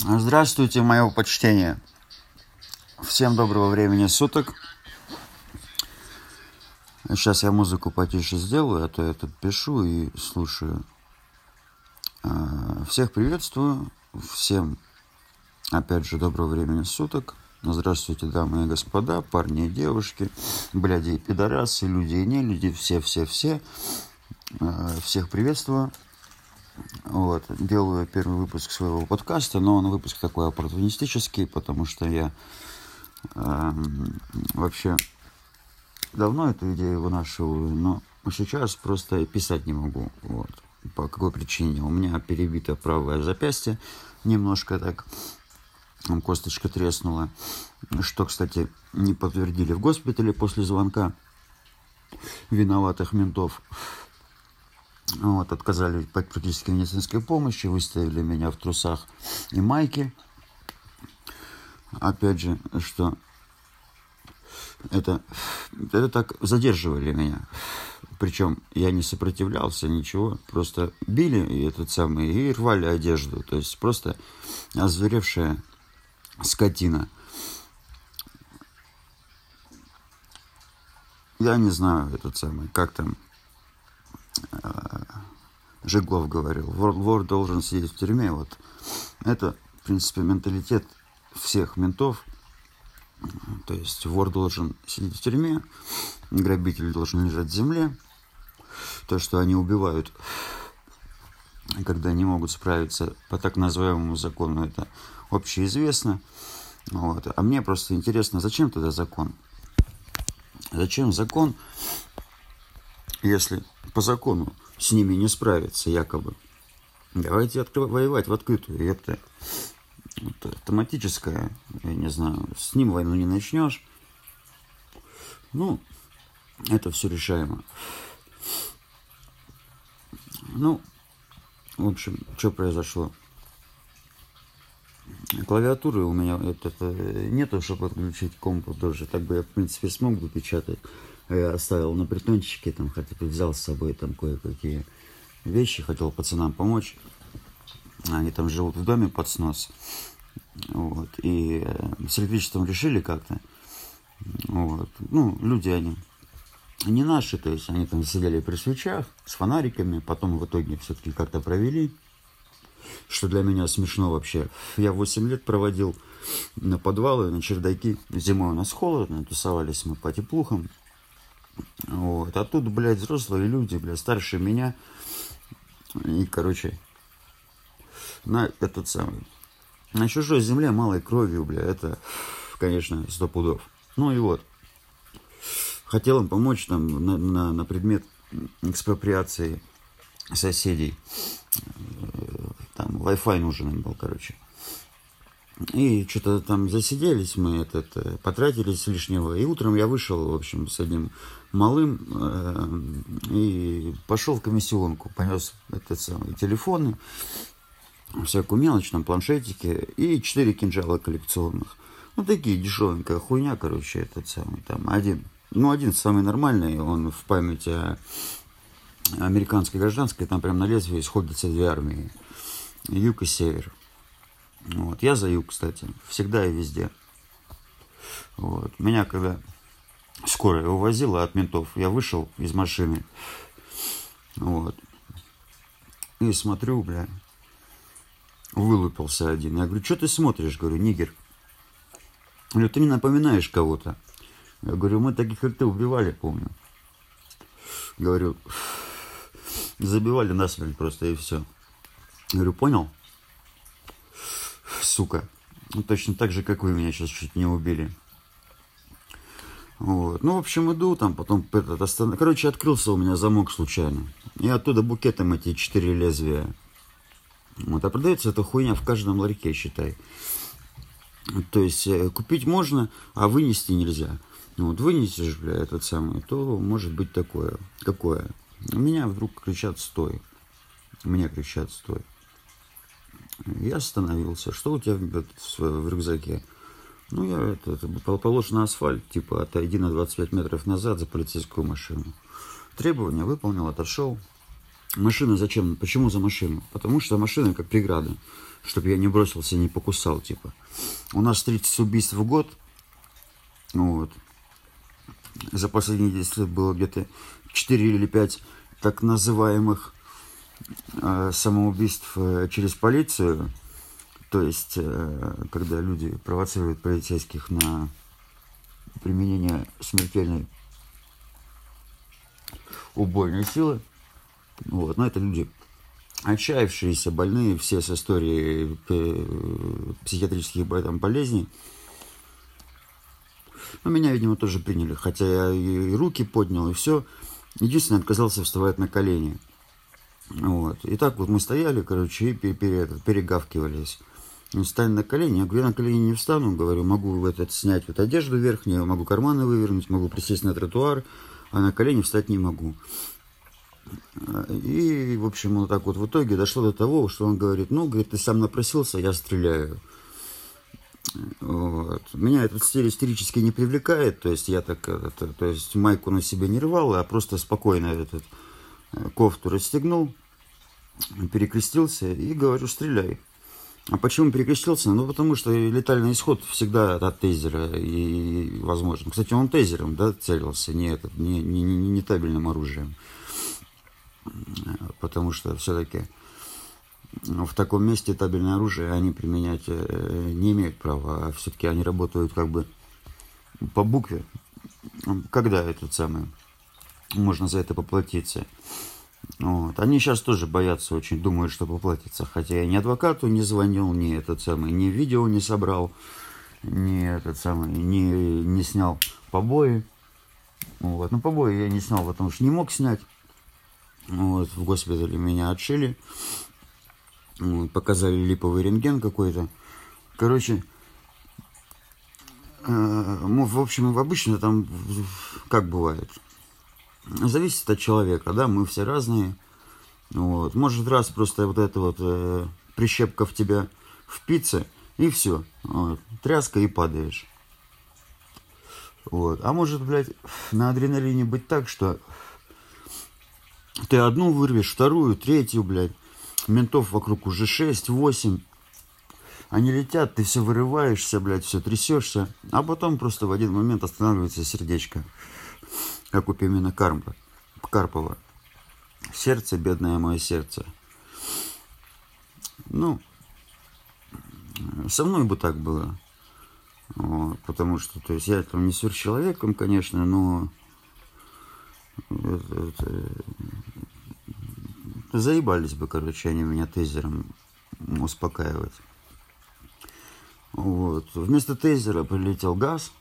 Здравствуйте, мое почтение. Всем доброго времени суток. Сейчас я музыку потише сделаю, а то я тут пишу и слушаю. А, всех приветствую. Всем, опять же, доброго времени суток. Здравствуйте, дамы и господа, парни и девушки, бляди и пидорасы, люди и не люди, все-все-все. А, всех приветствую. Вот, делаю первый выпуск своего подкаста, но он выпуск такой оппортунистический, потому что я э, вообще давно эту идею вынашиваю, но сейчас просто писать не могу. Вот. По какой причине? У меня перебито правое запястье, немножко так, косточка треснула, что, кстати, не подтвердили в госпитале после звонка виноватых ментов. Вот, отказали практически медицинской помощи, выставили меня в трусах и майке. Опять же, что это, это так задерживали меня. Причем я не сопротивлялся, ничего. Просто били и этот самый, и рвали одежду. То есть просто озверевшая скотина. Я не знаю этот самый, как там Жиглов говорил, вор, вор должен сидеть в тюрьме. Вот это, в принципе, менталитет всех ментов. То есть вор должен сидеть в тюрьме, грабитель должен лежать в земле. То, что они убивают, когда не могут справиться по так называемому закону, это общеизвестно. Вот. А мне просто интересно, зачем тогда закон? Зачем закон, если по закону с ними не справиться, якобы. Давайте открывать, воевать в открытую. Это, это автоматическое, я не знаю, с ним войну не начнешь. Ну, это все решаемо. Ну, в общем, что произошло? Клавиатуры у меня это, это, нету, чтобы отключить комп тоже. Так бы я, в принципе, смог бы печатать оставил на притончике, там, хотя взял с собой там кое-какие вещи, хотел пацанам помочь. Они там живут в доме под снос. Вот. И э, с электричеством решили как-то. Вот. Ну, люди они не наши, то есть они там сидели при свечах с фонариками, потом в итоге все-таки как-то провели, что для меня смешно вообще. Я 8 лет проводил на подвалы, на чердаки. Зимой у нас холодно, тусовались мы по теплухам. Вот. А тут, блядь, взрослые люди, блядь, старше меня. И, короче, на этот самый... На чужой земле малой кровью, бля, это, конечно, сто пудов. Ну и вот. Хотел им помочь там на, на, на предмет экспроприации соседей. Там Wi-Fi нужен им был, короче. И что-то там засиделись мы, этот, э, потратились лишнего. И утром я вышел, в общем, с одним малым э, и пошел в комиссионку, понес этот самый телефоны, всякую мелочь, там планшетики и четыре кинжала коллекционных. Ну, такие дешевенькая хуйня, короче, этот самый, там, один. Ну, один самый нормальный, он в памяти о американской гражданской, там прям на лезвии сходятся две армии, юг и север. Вот. Я за юг, кстати, всегда и везде. Вот. Меня когда скорая увозила от ментов, я вышел из машины. Вот. И смотрю, бля, вылупился один. Я говорю, что ты смотришь? Говорю, нигер. Говорю, ты не напоминаешь кого-то. Я говорю, мы таких, как ты, убивали, помню. Говорю, забивали насмерть просто и все. Говорю, понял? сука. Ну, точно так же, как вы меня сейчас чуть не убили. Вот. Ну, в общем, иду там, потом этот остан... Короче, открылся у меня замок случайно. И оттуда букетом эти четыре лезвия. Вот. А продается эта хуйня в каждом ларьке, считай. То есть э, купить можно, а вынести нельзя. Ну, вот вынесешь, бля, этот самый, то может быть такое. Какое? У меня вдруг кричат «стой». Мне кричат «стой». Я остановился. Что у тебя в, в рюкзаке? Ну, я это, это положь на асфальт, типа отойди на 25 метров назад за полицейскую машину. Требования выполнил, отошел. Машина зачем? Почему за машину? Потому что машина как преграда. чтобы я не бросился, не покусал, типа. У нас 30 убийств в год, вот. За последние 10 лет было где-то 4 или 5 так называемых э, самоубийств э, через полицию, то есть, э, когда люди провоцируют полицейских на применение смертельной убойной силы. Вот. Но это люди отчаявшиеся, больные, все с историей э, психиатрических там, болезней. Но меня, видимо, тоже приняли, хотя я и руки поднял, и все. Единственное, отказался вставать на колени. Вот. И так вот мы стояли, короче, и перегавкивались. Он встань на колени. Я говорю, я на колени не встану. Говорю, могу этот, снять вот одежду верхнюю, могу карманы вывернуть, могу присесть на тротуар, а на колени встать не могу. И, в общем, вот так вот в итоге дошло до того, что он говорит, ну, говорит, ты сам напросился, я стреляю. Вот. Меня этот стиль истерически не привлекает, то есть я так, это, то есть майку на себе не рвал, а просто спокойно этот э, кофту расстегнул, перекрестился и говорю, стреляй. А почему перекрестился? Ну, потому что летальный исход всегда от тейзера и возможно. Кстати, он тейзером, да, целился, не, этот, не, не, не, не табельным оружием. Потому что все-таки в таком месте табельное оружие они применять э, не имеют права, а все-таки они работают как бы по букве. Когда этот самый можно за это поплатиться? Вот. Они сейчас тоже боятся очень, думают, что поплатятся. Хотя я ни адвокату не звонил, ни этот самый, ни видео не собрал, ни этот самый, не, не снял побои. Вот. Ну, побои я не снял, потому что не мог снять. Вот, в госпитале меня отшили. Вот, показали липовый рентген какой-то. Короче, э, ну, в общем, обычно там, как бывает, зависит от человека, да, мы все разные. Вот. Может, раз просто вот эта вот э, прищепка в тебя впиться, и все. Вот. Тряска и падаешь. Вот. А может, блядь, на адреналине быть так, что ты одну вырвешь, вторую, третью, блядь. Ментов вокруг уже шесть, восемь. Они летят, ты все вырываешься, блядь, все трясешься. А потом просто в один момент останавливается сердечко. Как у Пимена Карпа, Карпова. Сердце, бедное мое сердце. Ну, со мной бы так было. Вот, потому что, то есть, я там не сверхчеловеком, конечно, но это, это, заебались бы, короче, они меня тейзером успокаивать. Вот. Вместо тейзера прилетел газ.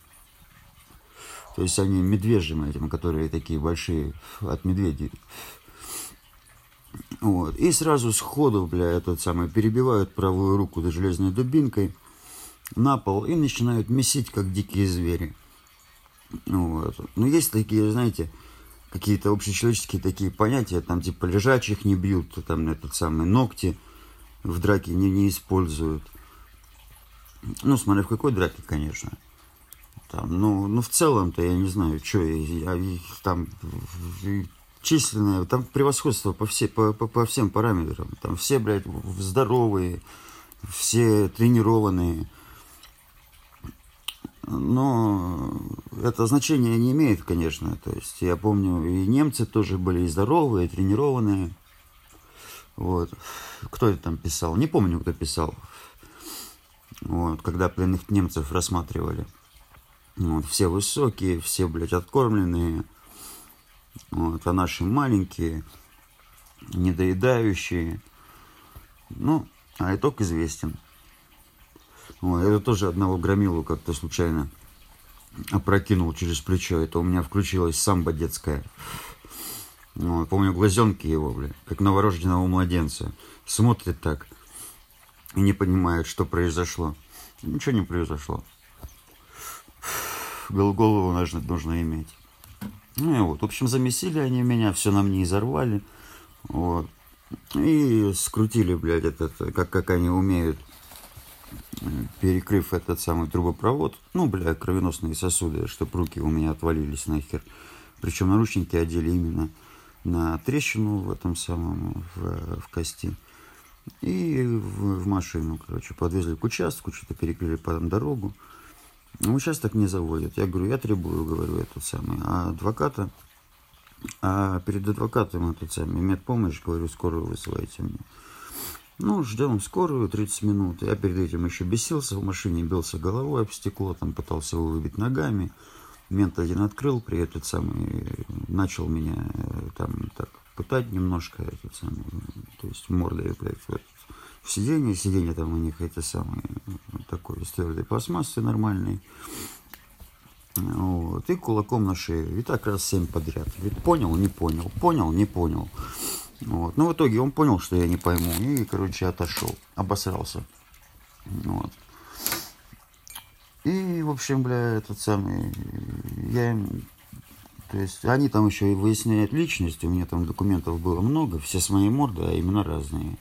То есть они медвежьим этим, которые такие большие, от медведей. Вот. И сразу сходу, бля, этот самый, перебивают правую руку до железной дубинкой на пол и начинают месить, как дикие звери. Вот. Но есть такие, знаете, какие-то общечеловеческие такие понятия, там типа лежачих не бьют, там этот самый ногти в драке не, не используют. Ну, смотря в какой драке, конечно. Там, ну, ну, в целом-то я не знаю, что там численное, там превосходство по, все, по, по, по всем параметрам. Там все, блядь, здоровые, все тренированные. Но это значение не имеет, конечно. То есть я помню, и немцы тоже были и здоровые, и тренированные. Вот. Кто это там писал? Не помню, кто писал. Вот, когда пленных немцев рассматривали. Вот, все высокие, все, блядь, откормленные. Вот, а наши маленькие, недоедающие. Ну, а итог известен. Вот, это тоже одного громилу как-то случайно опрокинул через плечо. Это у меня включилась самбо детская. Вот, помню глазенки его, бля, как новорожденного младенца. Смотрит так и не понимает, что произошло. Ничего не произошло. Голову нужно, нужно иметь. Ну и вот, в общем, замесили они меня, все на мне изорвали. Вот. И скрутили, блядь, этот, как, как они умеют перекрыв этот самый трубопровод, ну, бля, кровеносные сосуды, чтобы руки у меня отвалились нахер. Причем наручники одели именно на трещину в этом самом, в, в кости. И в, в машину, короче, подвезли к участку, что-то перекрыли по дорогу. Участок не заводят. Я говорю, я требую, говорю, этот самый, а адвоката, а перед адвокатом этот самый, медпомощь, говорю, скорую высылайте мне. Ну, ждем скорую 30 минут. Я перед этим еще бесился в машине, бился головой об стекло, там пытался его выбить ногами. Мент один открыл, при этот самый начал меня э, там так пытать немножко, этот самый, то есть мордой, блядь, вот, сиденье, сиденье там у них это самое, такой из твердой пластмассы нормальный. Вот, и кулаком на шею. И так раз семь подряд. Говорит, понял, не понял, понял, не понял. Вот. Ну, в итоге он понял, что я не пойму, и, короче, отошел, обосрался. Вот. И, в общем, бля, этот самый, я им, то есть, они там еще и выясняют личность, у меня там документов было много, все с моей морды, а имена разные.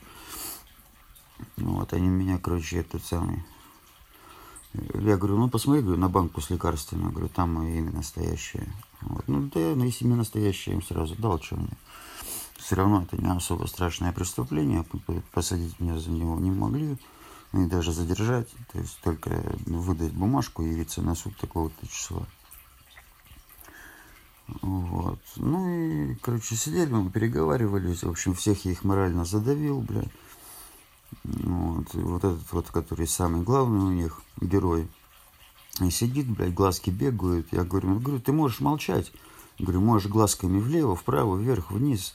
Вот, они меня, короче, этот самый, я говорю, ну посмотри, говорю, на банку с лекарствами, говорю, там мое имя настоящее. Вот. Ну да, ну если имя настоящее, я им сразу дал, что мне все равно это не особо страшное преступление, посадить меня за него не могли, ну и даже задержать, то есть только выдать бумажку и явиться на суд такого-то числа. Вот. Ну и, короче, сидели мы, переговаривались, в общем, всех я их морально задавил, блядь. Вот, и вот этот вот, который самый главный у них, герой, и сидит, блядь, глазки бегают. Я говорю, ну, говорю, ты можешь молчать. Говорю, можешь глазками влево, вправо, вверх, вниз.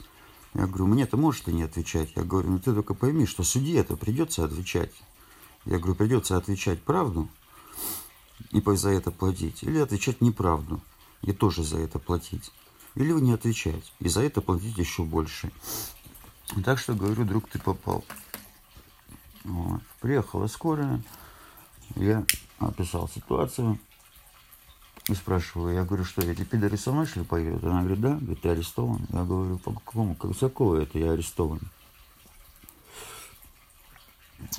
Я говорю, мне-то можешь ты не отвечать? Я говорю, ну ты только пойми, что судье это придется отвечать. Я говорю, придется отвечать правду и за это платить, или отвечать неправду и тоже за это платить. Или не отвечать, и за это платить еще больше. Так что, говорю, друг, ты попал. Вот. Приехала скорая, я описал ситуацию. И спрашиваю, я говорю, что эти пидоры со мной шли поедут? Она говорит, да, говорит, ты арестован. Я говорю, по какому, как, какого это я арестован?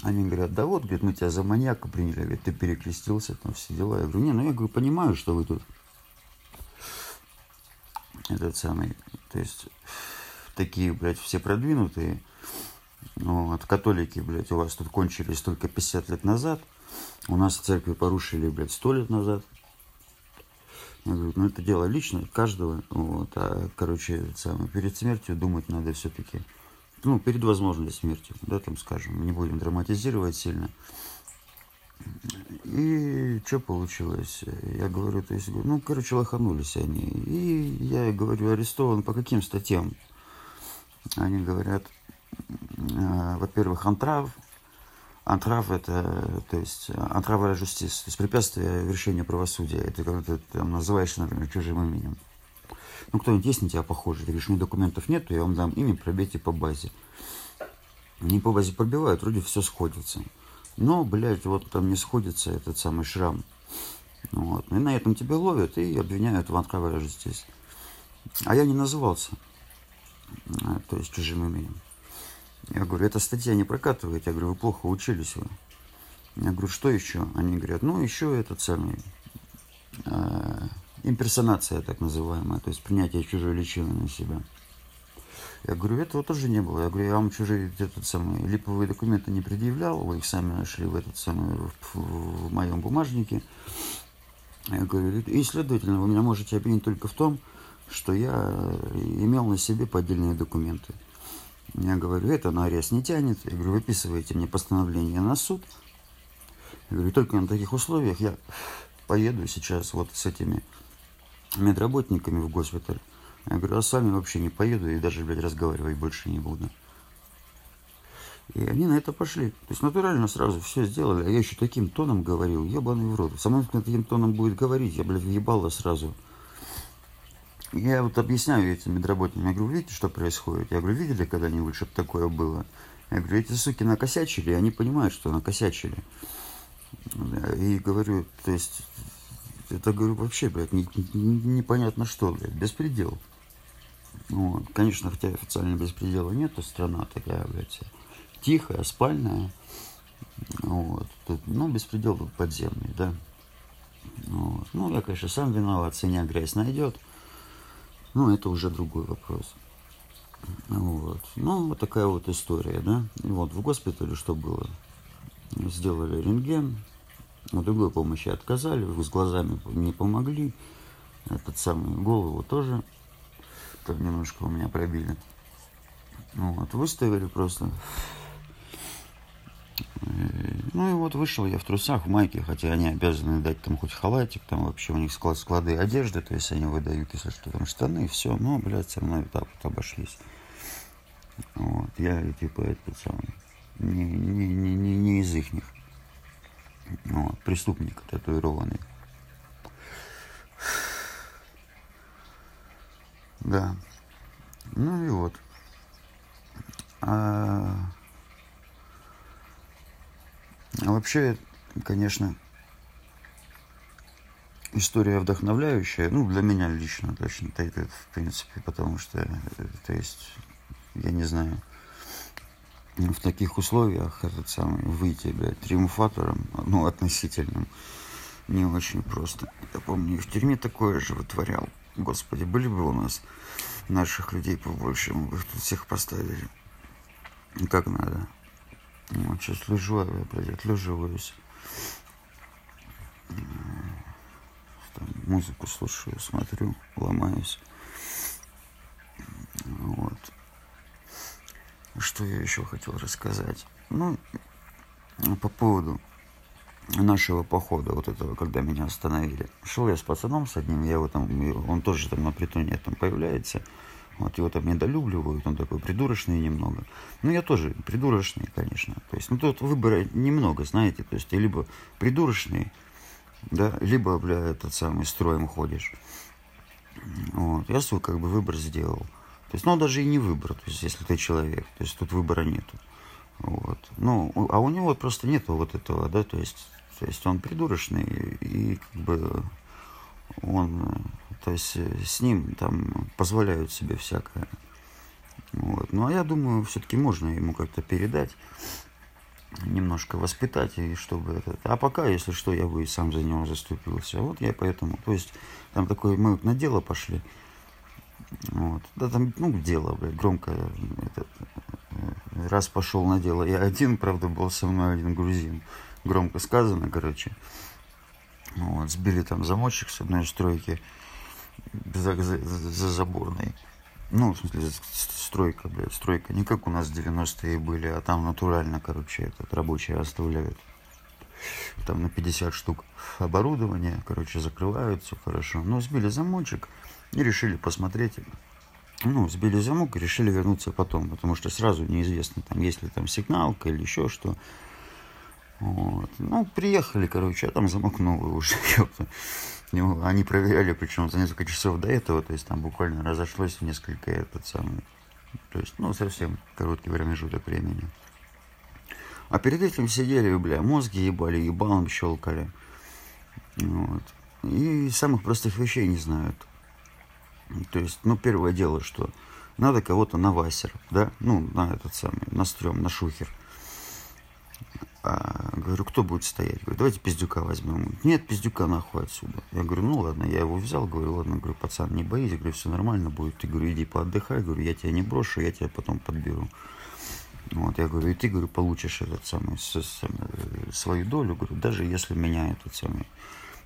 Они говорят, да вот, говорит, мы тебя за маньяка приняли, говорит, ты перекрестился, там все дела. Я говорю, не, ну я говорю, понимаю, что вы тут этот самый, то есть такие, блядь, все продвинутые, вот, католики, блядь, у вас тут кончились только 50 лет назад, у нас церкви порушили, блядь, 100 лет назад. Я говорю, ну это дело личное каждого, вот, а, короче, самое, перед смертью думать надо все-таки, ну, перед возможной смертью, да, там, скажем, не будем драматизировать сильно. И что получилось? Я говорю, то есть, ну, короче, лоханулись они. И я говорю, арестован по каким статьям? Они говорят, во-первых, антрав, Антрав это, то есть, антрава жустис, то есть препятствие вершения правосудия. Это когда ты там называешь, например, чужим именем. Ну, кто-нибудь есть на тебя похожий? Ты говоришь, у меня документов нет, я вам дам имя, пробейте по базе. Не по базе пробивают, вроде все сходится. Но, блядь, вот там не сходится этот самый шрам. Вот. И на этом тебя ловят и обвиняют в антрава жустис. А я не назывался, а, то есть чужим именем. Я говорю, эта статья не прокатывает. Я говорю, вы плохо учились вы. Я говорю, что еще? Они говорят, ну, еще этот самый, э, имперсонация так называемая, то есть принятие чужой личины на себя. Я говорю, этого тоже не было. Я говорю, я вам чужие этот самый, липовые документы не предъявлял, вы их сами нашли в этот самый, в, в моем бумажнике. Я говорю, и, следовательно, вы меня можете обвинить только в том, что я имел на себе поддельные документы. Я говорю, это на арест не тянет. Я говорю, выписывайте мне постановление на суд. Я говорю, только на таких условиях я поеду сейчас вот с этими медработниками в госпиталь. Я говорю, а с вами вообще не поеду и даже, блядь, разговаривать больше не буду. И они на это пошли. То есть натурально сразу все сделали. А я еще таким тоном говорил, ебаный в рот. Со мной таким тоном будет говорить, я, блядь, въебало сразу. Я вот объясняю этим медработникам, я говорю, видите, что происходит? Я говорю, видели когда-нибудь, чтобы такое было? Я говорю, эти суки накосячили, они понимают, что накосячили. И говорю, то есть, это, говорю, вообще, блядь, не, не, непонятно что, блядь, беспредел. Вот. Конечно, хотя официально беспредела нет, то страна такая, блядь, тихая, спальная. Вот. Тут, ну, беспредел тут подземный, да. Вот. Ну, я, конечно, сам виноват, ценя грязь найдет. Ну, это уже другой вопрос. Вот. Ну, вот такая вот история, да. И вот в госпитале что было? Сделали рентген, но другой помощи отказали, с глазами не помогли. Этот самый голову тоже там немножко у меня пробили. Вот, выставили просто. Ну и вот вышел я в трусах, в майке, хотя они обязаны дать там хоть халатик, там вообще у них склад, склады одежды, то есть они выдают, если что, там штаны, все, но, блядь, все равно так вот обошлись. Вот, я типа этот самый, не, не, не, не, не из их них. Вот, преступник татуированный. Да. Ну и вот. А... а вообще, конечно, история вдохновляющая, ну, для меня лично точно, это, в принципе, потому что, то есть, я не знаю, в таких условиях этот самый выйти, блядь, триумфатором, ну, относительным, не очень просто. Я помню, в тюрьме такое же вытворял. Господи, были бы у нас наших людей побольше, мы бы их тут всех поставили. Как надо. Вот сейчас лежу, я, блядь, отлеживаюсь. Там музыку слушаю, смотрю, ломаюсь. Вот. Что я еще хотел рассказать? Ну, по поводу нашего похода, вот этого, когда меня остановили. Шел я с пацаном с одним, я его там, он тоже там на притоне там появляется. Вот его там недолюбливают, он такой придурочный немного. Ну, я тоже придурочный, конечно. То есть, ну, тут выбора немного, знаете. То есть, ты либо придурочный, да, либо, бля, этот самый строем ходишь. Вот. Я свой, как бы, выбор сделал. То есть, ну, даже и не выбор, то есть, если ты человек. То есть, тут выбора нету. Вот. Ну, а у него просто нету вот этого, да, то есть то есть он придурочный, и как бы он, то есть с ним там позволяют себе всякое. Вот. Ну а я думаю, все-таки можно ему как-то передать, немножко воспитать, и чтобы это. А пока, если что, я бы и сам за него заступился. Вот я поэтому, то есть там такое, мы на дело пошли. Вот. Да там, ну, дело, блядь, громко. Этот, э, раз пошел на дело. Я один, правда, был со мной один грузин громко сказано, короче. Вот, сбили там замочек с одной стройки за, за, за заборной. Ну, в смысле, стройка, блядь, стройка. Не как у нас 90-е были, а там натурально, короче, этот рабочие оставляют. Там на 50 штук оборудования, короче, закрывают, все хорошо. Но сбили замочек и решили посмотреть. Ну, сбили замок и решили вернуться потом, потому что сразу неизвестно, там, есть ли там сигналка или еще что. Вот. Ну, приехали, короче, а там замок новый уже. Они проверяли, причем за несколько часов до этого, то есть там буквально разошлось несколько этот самый, то есть, ну, совсем короткий промежуток времени. А перед этим сидели, бля, мозги ебали, ебалом щелкали. Вот. И самых простых вещей не знают. То есть, ну, первое дело, что надо кого-то на васер, да, ну, на этот самый, на стрём, на шухер. А, говорю, кто будет стоять? Говорю, давайте пиздюка возьмем. Нет, пиздюка нахуй отсюда. Я говорю, ну ладно, я его взял, говорю, ладно, говорю, пацан, не боись, говорю, все нормально будет. Ты, говорю, иди поотдыхай, говорю, я тебя не брошу, я тебя потом подберу. Вот, я говорю, и ты, говорю, получишь этот самый, с, свою долю, говорю, даже если меня этот самый,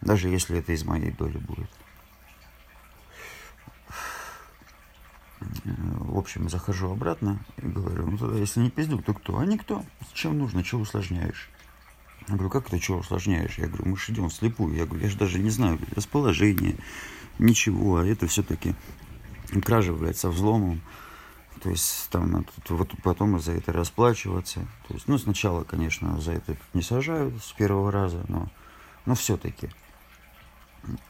даже если это из моей доли будет. В общем, захожу обратно и говорю, ну тогда если не пиздюк, то кто? А никто. Чем нужно, чего усложняешь? Я говорю, как это чего усложняешь? Я говорю, мы же идем вслепую. Я говорю, я же даже не знаю расположение, ничего. А это все-таки кража, со взломом. То есть там надо вот потом за это расплачиваться. То есть, ну, сначала, конечно, за это не сажают с первого раза, но, но все-таки.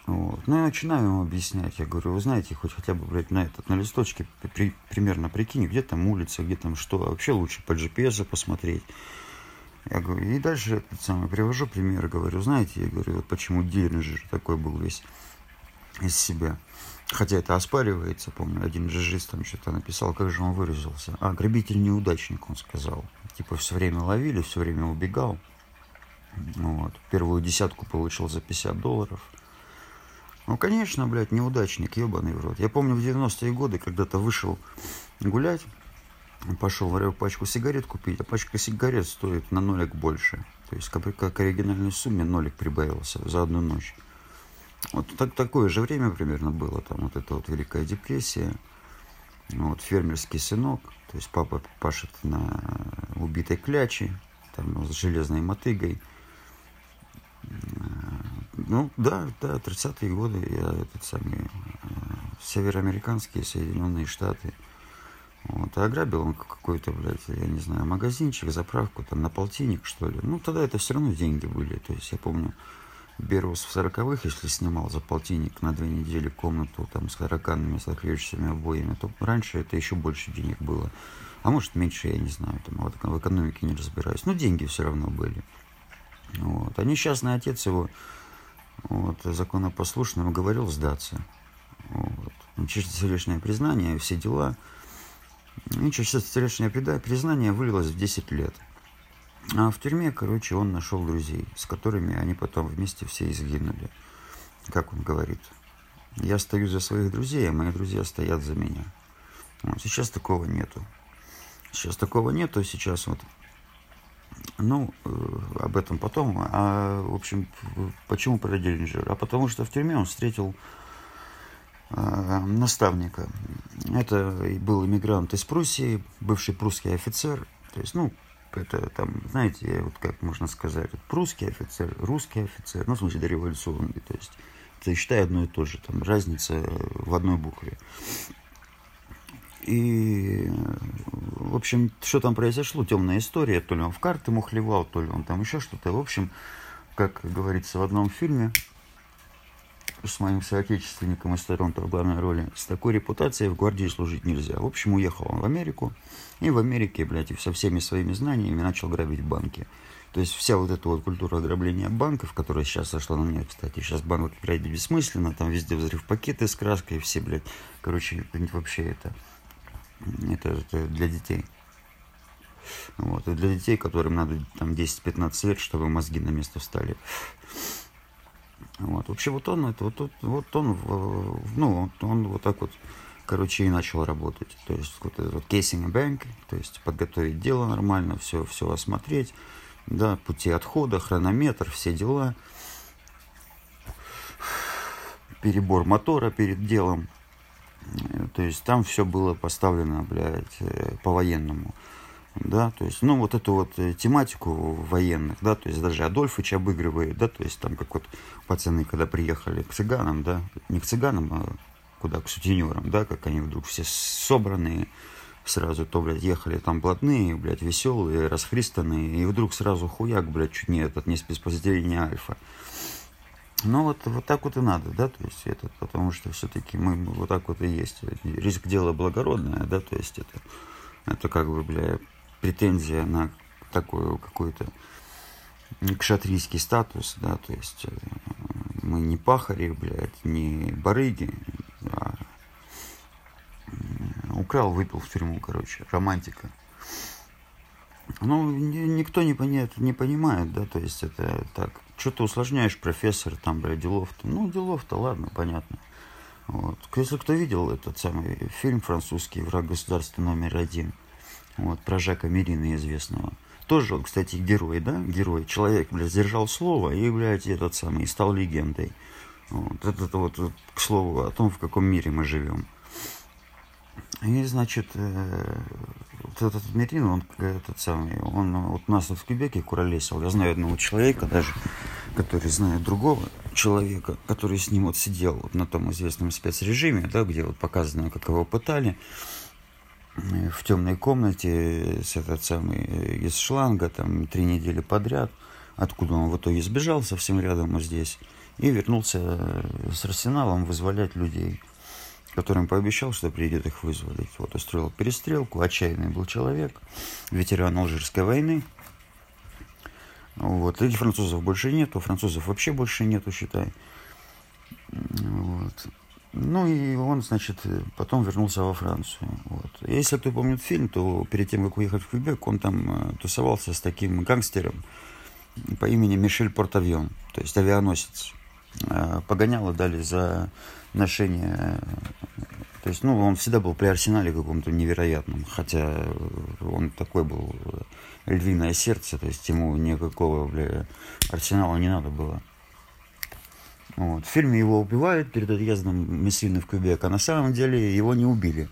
Вот. Ну, я начинаю ему объяснять. Я говорю, вы знаете, хоть хотя бы, блядь, на этот, на листочке при, примерно прикинь, где там улица, где там что. Вообще лучше по GPS посмотреть. Я говорю, и дальше этот самый, привожу пример, говорю, знаете, я говорю, вот почему Диллинджер такой был весь из себя. Хотя это оспаривается, помню, один джиджист там что-то написал, как же он выразился. А, грабитель-неудачник, он сказал. Типа все время ловили, все время убегал. Вот. Первую десятку получил за 50 долларов. Ну, конечно, блядь, неудачник, ебаный в рот. Я помню в 90-е годы когда-то вышел гулять, пошел в пачку сигарет купить, а пачка сигарет стоит на нолик больше. То есть, как, как оригинальной сумме нолик прибавился за одну ночь. Вот так, такое же время примерно было, там вот эта вот Великая депрессия, вот фермерский сынок, то есть папа пашет на убитой кляче, там с железной мотыгой. Ну, да, да, 30-е годы я этот самый э, североамериканские Соединенные Штаты. Вот, а ограбил он какой-то, блядь, я не знаю, магазинчик, заправку, там, на полтинник, что ли. Ну, тогда это все равно деньги были. То есть, я помню, Берус в сороковых, если снимал за полтинник на две недели комнату там с тараканами, с отклеившимися обоями, то раньше это еще больше денег было. А может меньше, я не знаю, там, вот, в экономике не разбираюсь. Но деньги все равно были. Вот. А несчастный отец его, вот, законопослушным, говорил сдаться. Вот. Чистосердечное признание, все дела. И чистосердечное признание вылилось в 10 лет. А в тюрьме, короче, он нашел друзей, с которыми они потом вместе все изгинули. Как он говорит, я стою за своих друзей, а мои друзья стоят за меня. Вот, сейчас такого нету. Сейчас такого нету, сейчас вот ну, э, об этом потом. А, в общем, почему про Диллинджера? А потому что в тюрьме он встретил э, наставника. Это был иммигрант из Пруссии, бывший прусский офицер. То есть, ну, это там, знаете, вот как можно сказать, прусский офицер, русский офицер, ну, в смысле, дореволюционный, то есть, это, считай, одно и то же, там, разница в одной букве. И, в общем, что там произошло, темная история, то ли он в карты мухлевал, то ли он там еще что-то. В общем, как говорится в одном фильме, с моим соотечественником из Торонто в главной роли, с такой репутацией в гвардии служить нельзя. В общем, уехал он в Америку, и в Америке, блядь, со всеми своими знаниями начал грабить банки. То есть вся вот эта вот культура ограбления банков, которая сейчас сошла на меня, кстати, сейчас банк грабить бессмысленно, там везде взрыв пакеты с краской, все, блядь, короче, вообще это, это, это для детей. Вот, и для детей, которым надо там 10-15 лет, чтобы мозги на место встали. Вот. Вообще вот он, это, вот, вот он, ну, он, он вот так вот, короче, и начал работать. То есть вот этот вот casing bank, то есть подготовить дело нормально, все, все осмотреть, да, пути отхода, хронометр, все дела. Перебор мотора перед делом. То есть там все было поставлено, блядь, э, по-военному да, то есть, ну, вот эту вот э, тематику военных, да, то есть даже Адольфыч обыгрывает, да, то есть там как вот пацаны, когда приехали к цыганам, да, не к цыганам, а куда, к сутенерам, да, как они вдруг все собранные, сразу то, блядь, ехали там блатные, блядь, веселые, расхристанные, и вдруг сразу хуяк, блядь, чуть не этот, не спецподразделение Альфа. Ну, вот, вот так вот и надо, да, то есть это, потому что все-таки мы вот так вот и есть. Риск дела благородное, да, то есть это, это как бы, бля, претензия на такой какой-то кшатрийский статус, да, то есть э, мы не пахари, блядь, не барыги, а украл, выпил в тюрьму, короче, романтика. Ну, никто не, понимает, не понимает, да, то есть это так, что ты усложняешь, профессор, там, блядь, делов-то, ну, делов-то, ладно, понятно. Вот. Если кто видел этот самый фильм французский «Враг государства номер один», вот, про Жака Мерина известного. Тоже он, кстати, герой, да, герой. Человек, блядь, сдержал слово и, блядь, этот самый, стал легендой. Вот, это вот, к слову, о том, в каком мире мы живем. И, значит, э, вот этот Мерин, он этот самый, он вот у нас в Кюбеке куролесил. Я знаю одного человека даже, который знает другого человека, который с ним вот сидел вот на том известном спецрежиме, да, где вот показано, как его пытали в темной комнате с этот самый из шланга там три недели подряд, откуда он в итоге сбежал совсем рядом вот здесь и вернулся с арсеналом вызволять людей, которым пообещал, что придет их вызволить. Вот устроил перестрелку, отчаянный был человек, ветеран Алжирской войны. Вот. И французов больше нету, французов вообще больше нету, считай. Вот. Ну и он, значит, потом вернулся во Францию. Вот. Если кто помнит фильм, то перед тем, как уехать в Квебек, он там э, тусовался с таким гангстером по имени Мишель Портавьон, то есть авианосец. Э, погоняло дали за ношение То есть, ну, он всегда был при Арсенале каком-то невероятном, хотя он такой был львиное сердце, то есть ему никакого, бля, Арсенала не надо было. Вот. В фильме его убивают перед отъездом Мессины в Квебек, а на самом деле его не убили.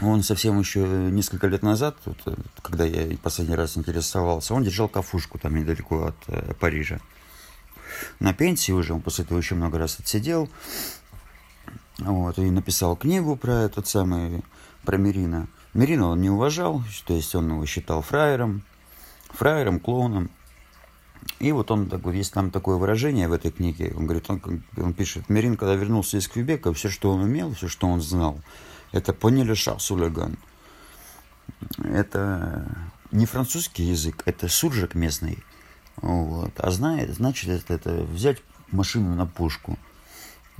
Он совсем еще несколько лет назад, вот, когда я последний раз интересовался, он держал кафушку там недалеко от э, Парижа. На пенсии уже, он после этого еще много раз отсидел. Вот, и написал книгу про этот самый, про Мерина. Мерина он не уважал, то есть он его считал фраером, фраером, клоуном. И вот он такой, есть там такое выражение в этой книге, он говорит, он, он пишет, Мерин, когда вернулся из Квебека, все, что он умел, все, что он знал, это поняли Сулеган. Это не французский язык, это суржик местный. Вот. А знает, значит, это, это взять машину на пушку.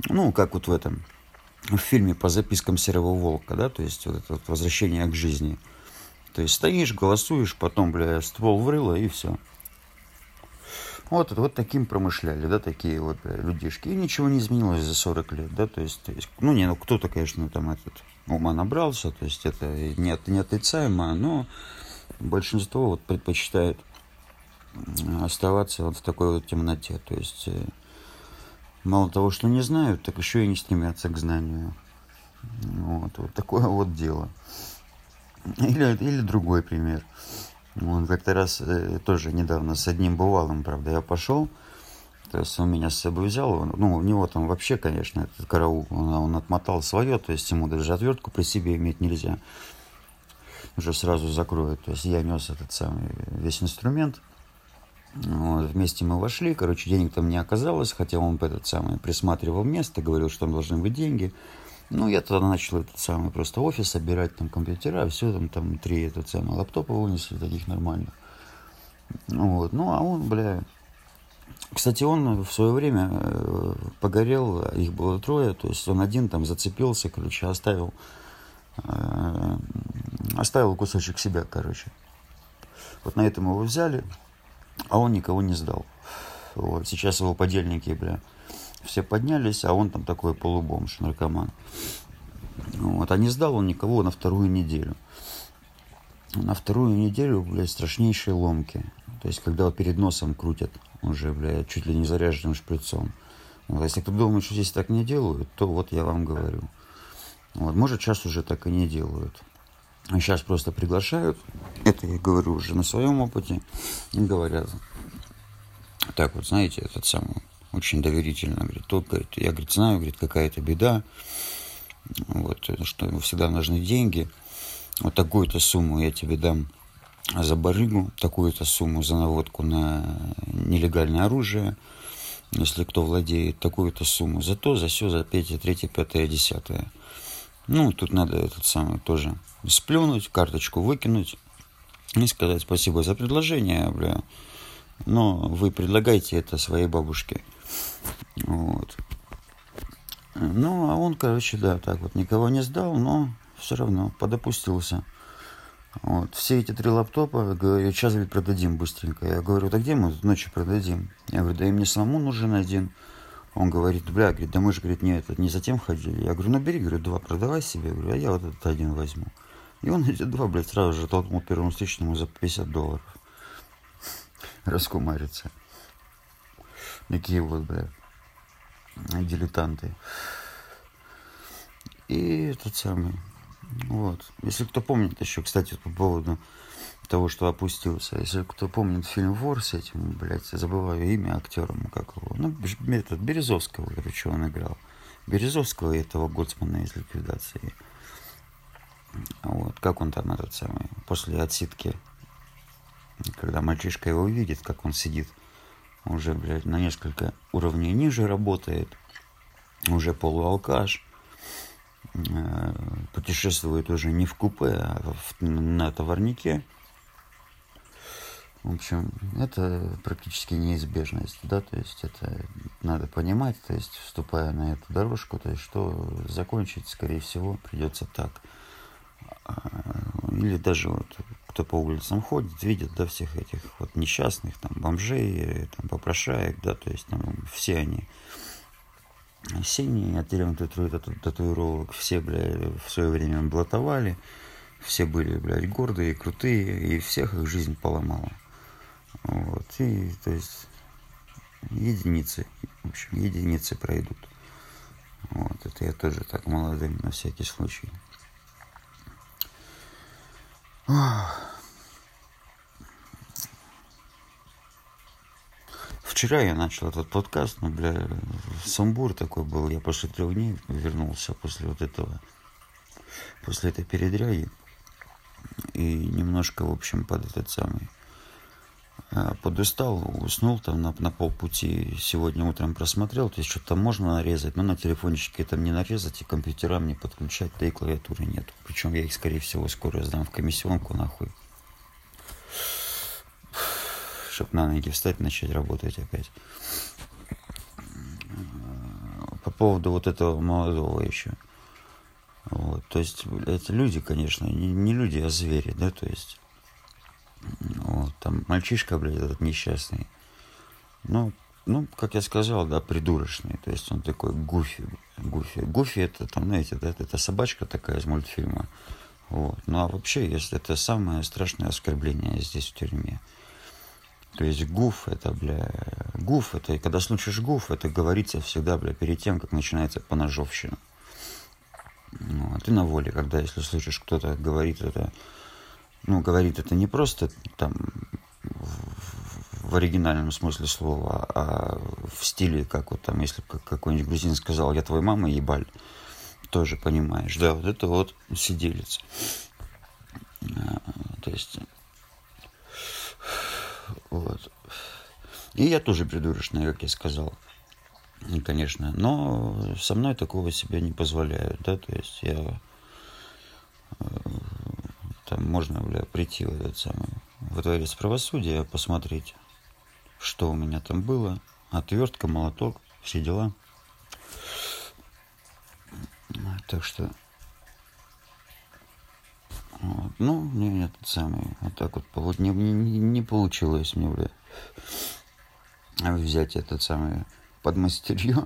Ну, как вот в этом, в фильме по запискам Серого Волка, да, то есть вот это вот возвращение к жизни. То есть стоишь, голосуешь, потом, бля, ствол врыло и все. Вот, вот таким промышляли, да, такие вот бля, людишки. И ничего не изменилось за 40 лет, да, то есть, то есть ну, не, ну, кто-то, конечно, там этот ума набрался, то есть это не, не отрицаемо, но большинство вот предпочитает оставаться вот в такой вот темноте, то есть э, мало того, что не знают, так еще и не стремятся к знанию. Вот, вот такое вот дело. Или, или другой пример. Он как-то раз э, тоже недавно с одним бывалым, правда, я пошел. То есть он меня с собой взял. Ну, у него там вообще, конечно, этот караул, он, он отмотал свое, то есть ему даже отвертку при себе иметь нельзя. Уже сразу закроют. То есть я нес этот самый весь инструмент. Вот, вместе мы вошли, короче, денег там не оказалось, хотя он этот самый присматривал место, говорил, что там должны быть деньги. Ну, я тогда начал этот самый просто офис собирать, там компьютера, все, там, там три этот самый лаптопа вынесли, таких нормальных. Вот, ну, а он, бля, кстати, он в свое время э, погорел, их было трое, то есть он один там зацепился, короче, оставил, э, оставил кусочек себя, короче. Вот на этом его взяли, а он никого не сдал. Вот, сейчас его подельники, бля, все поднялись, а он там такой полубомж, наркоман. Вот, а не сдал он никого на вторую неделю. На вторую неделю, блядь, страшнейшие ломки. То есть, когда вот перед носом крутят уже, блядь, чуть ли не заряженным шприцом. Вот, если кто думает, что здесь так не делают, то вот я вам говорю. Вот, может, сейчас уже так и не делают. Сейчас просто приглашают, это я говорю уже на своем опыте, и говорят, так вот, знаете, этот самый, очень доверительно, говорит, тот, говорит, я, говорит, знаю, говорит, какая-то беда, вот, что всегда нужны деньги, вот такую-то сумму я тебе дам за барыгу, такую-то сумму за наводку на нелегальное оружие, если кто владеет, такую-то сумму за то, за все, за пятое, третье, пятое, десятое. Ну, тут надо этот самый тоже сплюнуть, карточку выкинуть и сказать спасибо за предложение, бля, но вы предлагаете это своей бабушке. Вот. Ну, а он, короче, да, так вот никого не сдал, но все равно подопустился. Вот. Все эти три лаптопа, говорю, сейчас, говорит, продадим быстренько. Я говорю, да где мы ночью продадим? Я говорю, да и мне самому нужен один. Он говорит, бля, говорит, да мы же, говорит, не, это, не затем ходили. Я говорю, ну бери, говорю, два продавай себе, говорю, а я вот этот один возьму. И он эти два, блядь, сразу же толкнул первому встречному за 50 долларов. Раскумарится. Такие вот, бля, дилетанты. И этот самый, вот. Если кто помнит еще, кстати, по поводу того, что опустился. Если кто помнит фильм «Вор» с этим, блядь, я забываю имя актера, как его. Ну, этот, Березовского, короче, он играл. Березовского и этого Гоцмана из ликвидации. Вот, как он там этот самый, после отсидки, когда мальчишка его увидит, как он сидит, уже, блядь, на несколько уровней ниже работает, уже полуалкаш, э, путешествует уже не в купе, а в, на товарнике. В общем, это практически неизбежность, да, то есть это надо понимать, то есть вступая на эту дорожку, то есть что закончить, скорее всего, придется так. А, или даже вот кто по улицам ходит, видит, да, всех этих вот несчастных, там, бомжей, там, попрошаек, да, то есть там все они синие, от татуировок. Все, бля, в свое время блатовали. Все были, блядь, гордые, крутые, и всех их жизнь поломала. Вот, и, то есть, единицы, в общем, единицы пройдут. Вот, это я тоже так молодым, на всякий случай. Вчера я начал этот подкаст, но, бля, сумбур такой был. Я после трех дней вернулся после вот этого, после этой передряги. И немножко, в общем, под этот самый подустал, уснул там на, на полпути. Сегодня утром просмотрел, то есть что-то там можно нарезать, но на телефончике там не нарезать, и компьютерам не подключать, да и клавиатуры нет. Причем я их, скорее всего, скоро сдам в комиссионку нахуй. Чтоб на ноги встать, начать работать опять. По поводу вот этого молодого еще. Вот, то есть, это люди, конечно, не, не люди, а звери, да, то есть вот, там мальчишка, блядь, этот несчастный. Ну, ну, как я сказал, да, придурочный. То есть он такой гуфи. Гуфи. Гуфи это, там, знаете, да, это собачка такая из мультфильма. Вот. Ну, а вообще, если это самое страшное оскорбление здесь в тюрьме. То есть гуф это, бля, гуф это, когда слушаешь гуф, это говорится всегда, бля, перед тем, как начинается поножовщина. Ну, а ты на воле, когда, если слышишь, кто-то говорит это ну, говорит это не просто там в оригинальном смысле слова, а в стиле, как вот там, если какой-нибудь грузин сказал, я твоя мама ебаль, тоже понимаешь, да, вот это вот сиделец. А, то есть, вот. И я тоже придурочный, как я сказал, конечно, но со мной такого себе не позволяют, да, то есть я э, там можно, бля, прийти в этот самый, в дворец правосудия, посмотреть, что у меня там было, отвертка, молоток, все дела. Так что, вот, ну, не этот самый, вот так вот, вот не, не, не получилось мне, бля, взять этот самый подмастерье,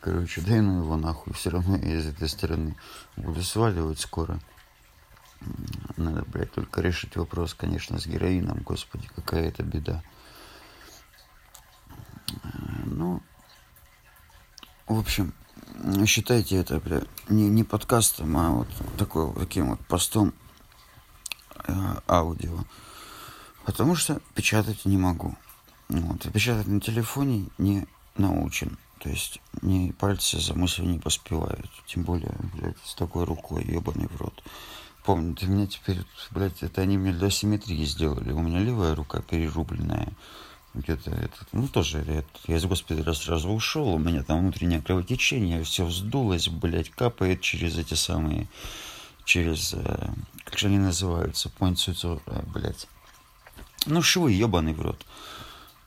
короче, да и ну его нахуй, все равно я из этой стороны буду сваливать скоро. Надо, блядь, только решить вопрос, конечно, с героином. Господи, какая это беда. Ну, в общем, считайте это, бля, не, не подкастом, а вот такой, таким вот постом э, аудио. Потому что печатать не могу. Вот. И печатать на телефоне не научен. То есть ни пальцы за мыслью не поспевают. Тем более, блядь, с такой рукой, ебаный в рот помню, ты меня теперь, блядь, это они мне для симметрии сделали. У меня левая рука перерубленная. Где-то это, ну тоже, я из госпиталя сразу ушел, у меня там внутреннее кровотечение, все вздулось, блядь, капает через эти самые, через, э, как же они называются, понцицу, э, блядь. Ну, швы, ебаный в рот.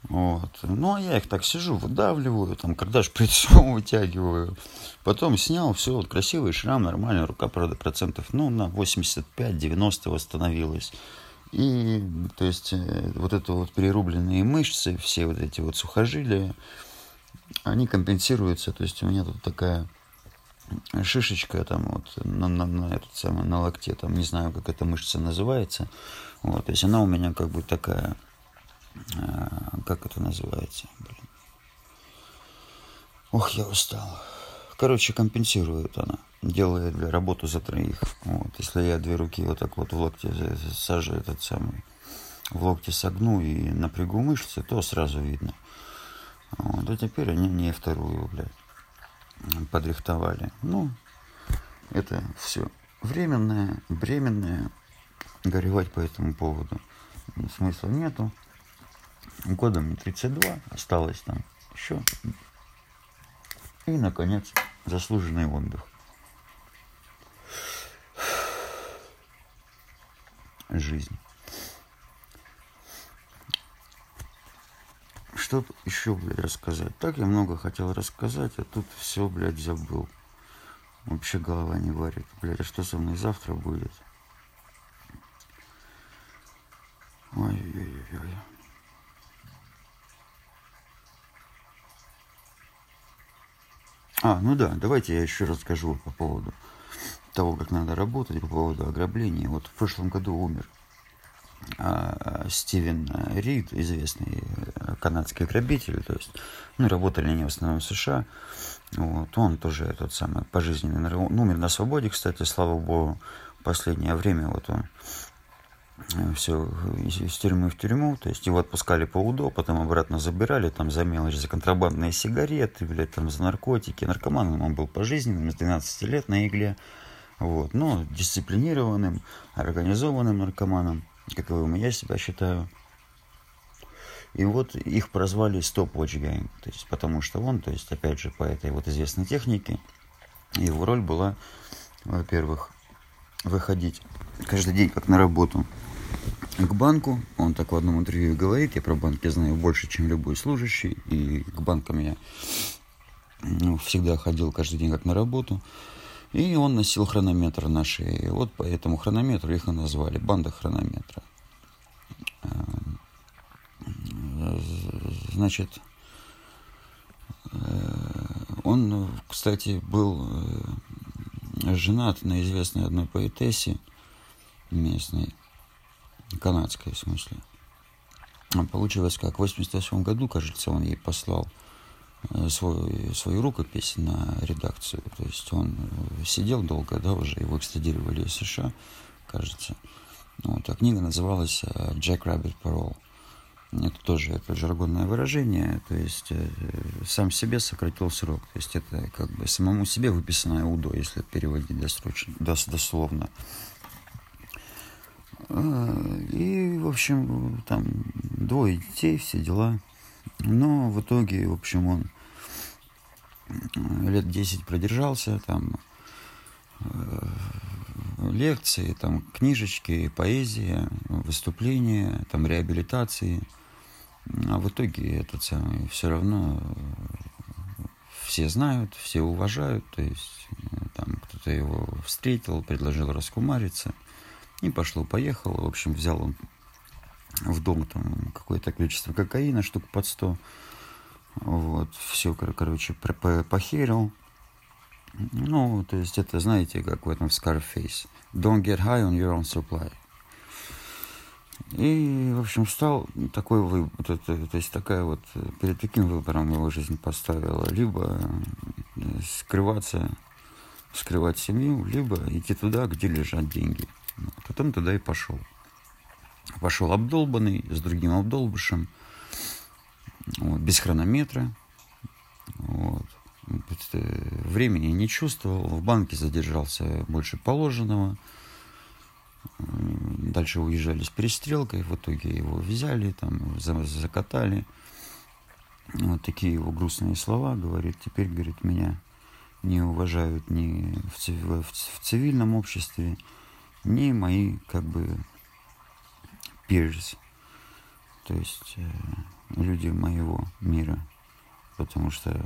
Вот. Ну, а я их так сижу, выдавливаю, там, когда же прицел вытягиваю. Потом снял, все, вот, красивый шрам, нормально, рука, правда, процентов, ну, на 85-90 восстановилась. И, то есть, э, вот это вот перерубленные мышцы, все вот эти вот сухожилия, они компенсируются. То есть, у меня тут такая шишечка там вот на, на, на, этот самый, на локте, там, не знаю, как эта мышца называется. Вот, то есть, она у меня как бы такая как это называется? Блин. Ох, я устал. Короче, компенсирует она. Делает для работу за троих. Вот. Если я две руки вот так вот в локте сажу этот самый, в локте согну и напрягу мышцы, то сразу видно. Вот. А теперь они мне вторую, блядь, подрихтовали. Ну, это все временное, бременное. Горевать по этому поводу смысла нету года мне 32, осталось там еще. И, наконец, заслуженный отдых. Жизнь. Что еще, блядь, рассказать? Так я много хотел рассказать, а тут все, блядь, забыл. Вообще голова не варит. Блядь, а что со мной завтра будет? Ой-ой-ой. А, ну да, давайте я еще расскажу по поводу того, как надо работать, по поводу ограбления. Вот в прошлом году умер а, Стивен Рид, известный канадский грабитель, то есть, ну, работали они в основном в США, вот, он тоже этот самый пожизненный, он умер на свободе, кстати, слава богу, последнее время вот он э, все из, тюрьмы в тюрьму, то есть его отпускали по УДО, потом обратно забирали там за мелочь, за контрабандные сигареты, блядь, там за наркотики. Наркоманом он был пожизненным, с 12 лет на игле, вот, но дисциплинированным, организованным наркоманом, каковым я себя считаю. И вот их прозвали Stopwatch Gang, то есть потому что он, то есть опять же по этой вот известной технике, его роль была, во-первых, выходить каждый день как на работу к банку. Он так в одном интервью говорит, я про банки знаю больше, чем любой служащий, и к банкам я ну, всегда ходил каждый день как на работу. И он носил хронометр на шее. Вот по этому хронометру их и назвали, банда хронометра. Значит, он, кстати, был женат на известной одной поэтессе местной, канадской в смысле. Получилось как, в 88 году, кажется, он ей послал э, свой, свою рукопись на редакцию. То есть он э, сидел долго, да, уже его экстрадировали из США, кажется. Вот, а книга называлась «Jack Rabbit Parole». Это тоже это жаргонное выражение, то есть э, сам себе сократил срок. То есть это как бы самому себе выписанное УДО, если переводить досрочно, дос, дословно. А, и, в общем, там двое детей, все дела. Но в итоге, в общем, он лет 10 продержался, там э, лекции, там книжечки, поэзия, выступления, там реабилитации – а в итоге этот самый все равно э, все знают, все уважают, то есть э, там кто-то его встретил, предложил раскумариться, и пошло-поехало. В общем, взял он в дом там какое-то количество кокаина, штук под сто. Вот, все, короче, похерил. Ну, то есть это, знаете, как в этом Scarface. Don't get high on your own supply. И, в общем, стал такой выбор, то, то, то есть такая вот, перед таким выбором его жизнь поставила. Либо э, скрываться, скрывать семью, либо идти туда, где лежат деньги. Потом туда и пошел. Пошел обдолбанный, с другим обдолбышем, вот, без хронометра. Вот. Времени не чувствовал, в банке задержался больше положенного дальше уезжали с перестрелкой, в итоге его взяли, там, закатали. Вот такие его грустные слова, говорит, теперь, говорит, меня не уважают ни в, в, в цивильном обществе, ни мои, как бы, peers, то есть э, люди моего мира, потому что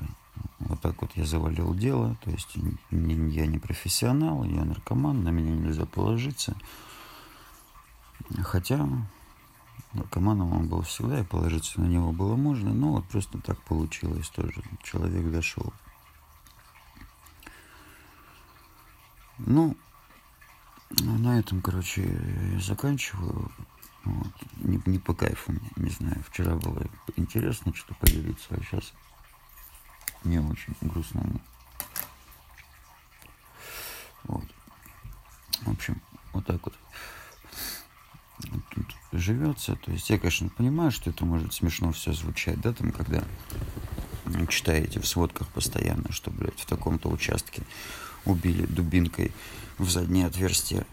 вот так вот я завалил дело, то есть я не профессионал, я наркоман, на меня нельзя положиться, Хотя наркоманом он был всегда, и положиться на него было можно, но вот просто так получилось тоже. Человек дошел. Ну, на этом, короче, заканчиваю. Вот. Не, не по кайфу не знаю. Вчера было интересно что поделиться, а сейчас не очень грустно. Вот. В общем, вот так вот тут живется. То есть я, конечно, понимаю, что это может смешно все звучать, да, там, когда читаете в сводках постоянно, что, блядь, в таком-то участке убили дубинкой в заднее отверстие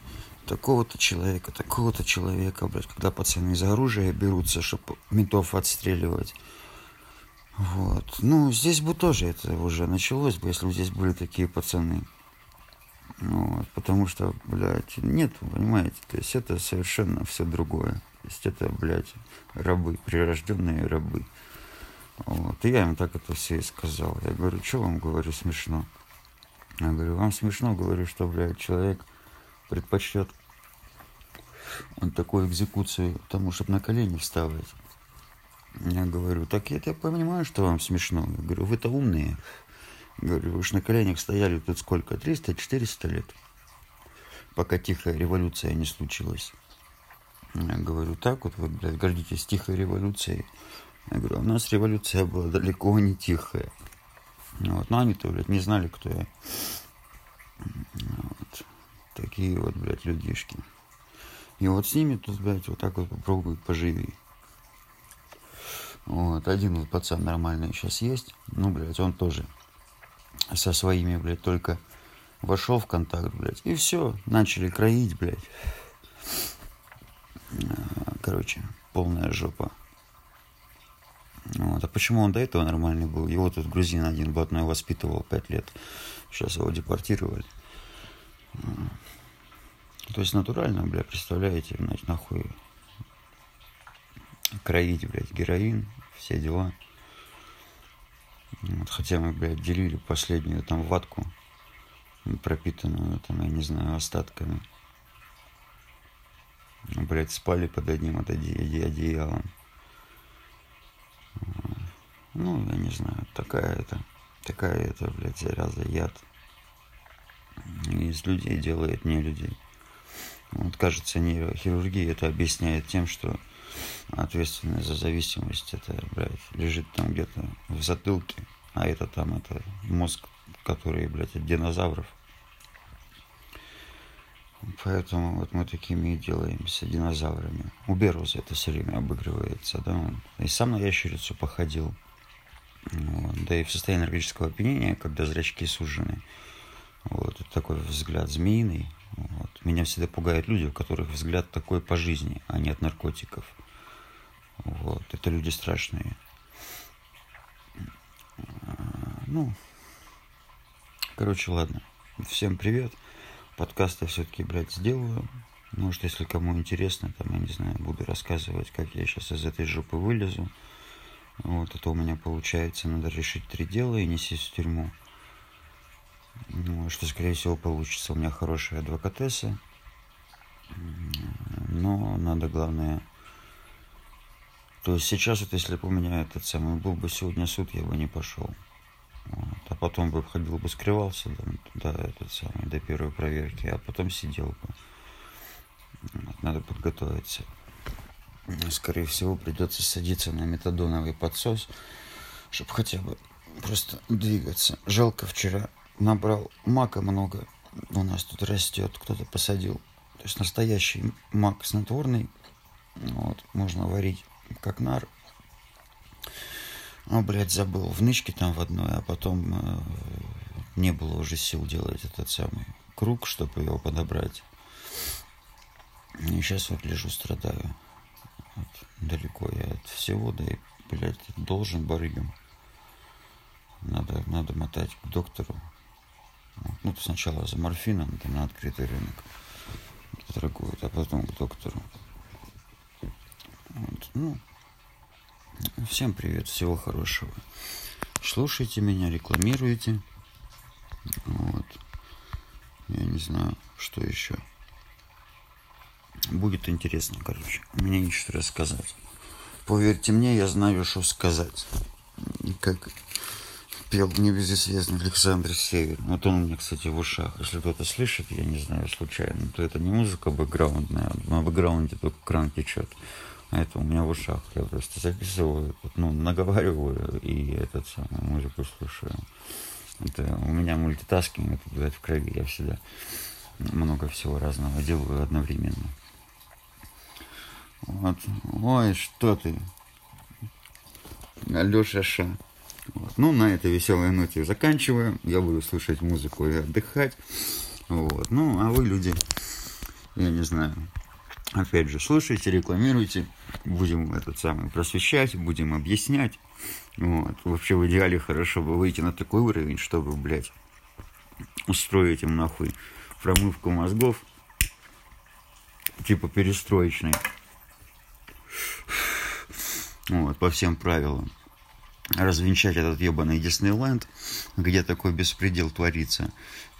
такого-то человека, такого-то человека, блядь, когда пацаны из оружия берутся, чтобы ментов отстреливать. Вот. Ну, здесь бы тоже это уже началось бы, если бы здесь были такие пацаны. Вот, потому что, блядь, нет, понимаете, то есть это совершенно все другое. То есть это, блядь, рабы, прирожденные рабы. Вот. И я им так это все и сказал. Я говорю, что вам говорю смешно? Я говорю, вам смешно, говорю, что, блядь, человек предпочтет он такую экзекуцию тому, чтобы на колени вставать. Я говорю, так я, я понимаю, что вам смешно. Я говорю, вы-то умные. Говорю, вы же на коленях стояли тут сколько? 300-400 лет? Пока тихая революция не случилась. Я говорю, так вот, вы, блядь, гордитесь тихой революцией. Я говорю, «А у нас революция была далеко не тихая. Вот. Но они-то, блядь, не знали, кто я. Вот. Такие вот, блядь, людишки. И вот с ними тут, блядь, вот так вот попробуй поживи. Вот, один вот пацан нормальный сейчас есть. Ну, блядь, он тоже со своими, блядь, только вошел в контакт, блядь. И все, начали кроить, блядь. Короче, полная жопа. Вот. А почему он до этого нормальный был? Его тут грузин один блатной воспитывал пять лет. Сейчас его депортировали. То есть натурально, бля, представляете, значит, нахуй кроить, блядь, героин, все дела. Вот, хотя мы, блядь, делили последнюю там ватку, пропитанную, там, я не знаю, остатками. Блядь, спали под одним одеялом. Ну, я не знаю, такая это, такая это, блядь, зараза, яд. Из людей делает не людей. Вот, кажется, нейрохирургия это объясняет тем, что ответственность за зависимость это, блядь, лежит там где-то в затылке, а это там, это мозг, который, блядь, от динозавров. Поэтому вот мы такими и делаемся динозаврами. У Беруза это все время обыгрывается, да, он и сам на ящерицу походил. Вот. Да и в состоянии энергетического опьянения, когда зрачки сужены, вот, такой взгляд змеиный. Вот. Меня всегда пугают люди, у которых взгляд такой по жизни, а не от наркотиков. Вот. Это люди страшные. Ну, короче, ладно. Всем привет. Подкаст я все-таки, блядь, сделаю. Может, если кому интересно, там, я не знаю, буду рассказывать, как я сейчас из этой жопы вылезу. Вот это у меня получается. Надо решить три дела и не сесть в тюрьму. Ну, что, скорее всего, получится. У меня хорошая адвокатесса. Но надо, главное... То есть сейчас вот, если бы у меня этот самый был бы сегодня суд, я бы не пошел. Вот. А потом бы ходил бы, скрывался до, до, этот самый, до первой проверки, а потом сидел бы. Вот. Надо подготовиться. Скорее всего, придется садиться на метадоновый подсос, чтобы хотя бы просто двигаться. Жалко, вчера набрал мака много. У нас тут растет, кто-то посадил. То есть настоящий мак снотворный. Вот, можно варить как нар. А, блядь, забыл. В нычке там в одной, а потом э, не было уже сил делать этот самый круг, чтобы его подобрать. И сейчас вот лежу, страдаю. Вот, далеко я от всего, да и, блядь, должен барыгам. Надо, надо мотать к доктору. Ну, сначала за морфином, там, на открытый рынок торгуют, а потом к доктору. Вот. Ну, Всем привет, всего хорошего. Слушайте меня, рекламируйте. Вот. Я не знаю, что еще. Будет интересно, короче. Мне нечего рассказать. Поверьте мне, я знаю, что сказать. Как пел небезызвестный Александр Север. Вот он у меня, кстати, в ушах. Если кто-то слышит, я не знаю, случайно, то это не музыка бэкграундная. На бэкграунде только кран течет. Это у меня в ушах. Я просто записываю, ну, наговариваю и этот самый музыку слушаю. Это у меня мультитаскинг, это, блядь, в крови. Я всегда много всего разного делаю одновременно. Вот. Ой, что ты? Алеша Ша. Вот. Ну, на этой веселой ноте заканчиваю. Я буду слушать музыку и отдыхать. Вот. Ну, а вы, люди, я не знаю, Опять же, слушайте, рекламируйте, будем этот самый просвещать, будем объяснять. Вот. Вообще в идеале хорошо бы выйти на такой уровень, чтобы, блядь, устроить им нахуй промывку мозгов, типа перестроечной. Вот, по всем правилам развенчать этот ебаный Диснейленд, где такой беспредел творится.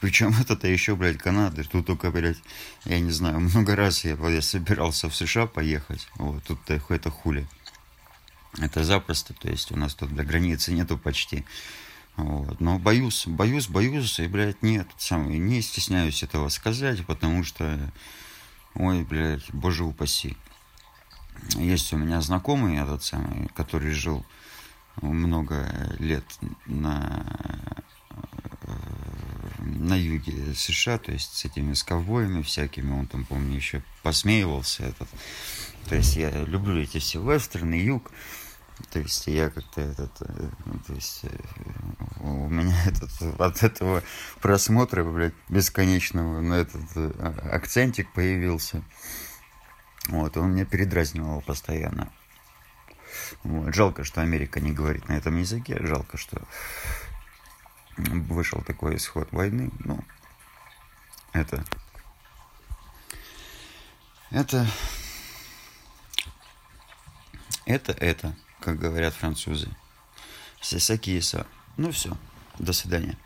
Причем это-то еще, блядь, Канада. Тут только, блядь, я не знаю, много раз я, я собирался в США поехать. Вот, тут это хули. Это запросто, то есть у нас тут до границы нету почти. Вот. Но боюсь, боюсь, боюсь, и, блядь, нет, самый, не стесняюсь этого сказать, потому что, ой, блядь, боже упаси. Есть у меня знакомый этот самый, который жил много лет на, на юге США, то есть с этими с ковбоями всякими, он там, помню, еще посмеивался этот. То есть я люблю эти все вестерны, юг, то есть я как-то этот, э, ну, то есть э, у меня этот, от этого просмотра, блядь, бесконечного на этот э, акцентик появился. Вот, он меня передразнивал постоянно. Вот. Жалко, что Америка не говорит на этом языке. Жалко, что вышел такой исход войны. Ну, это... Это... Это это, как говорят французы. Сесакиеса. Ну все. До свидания.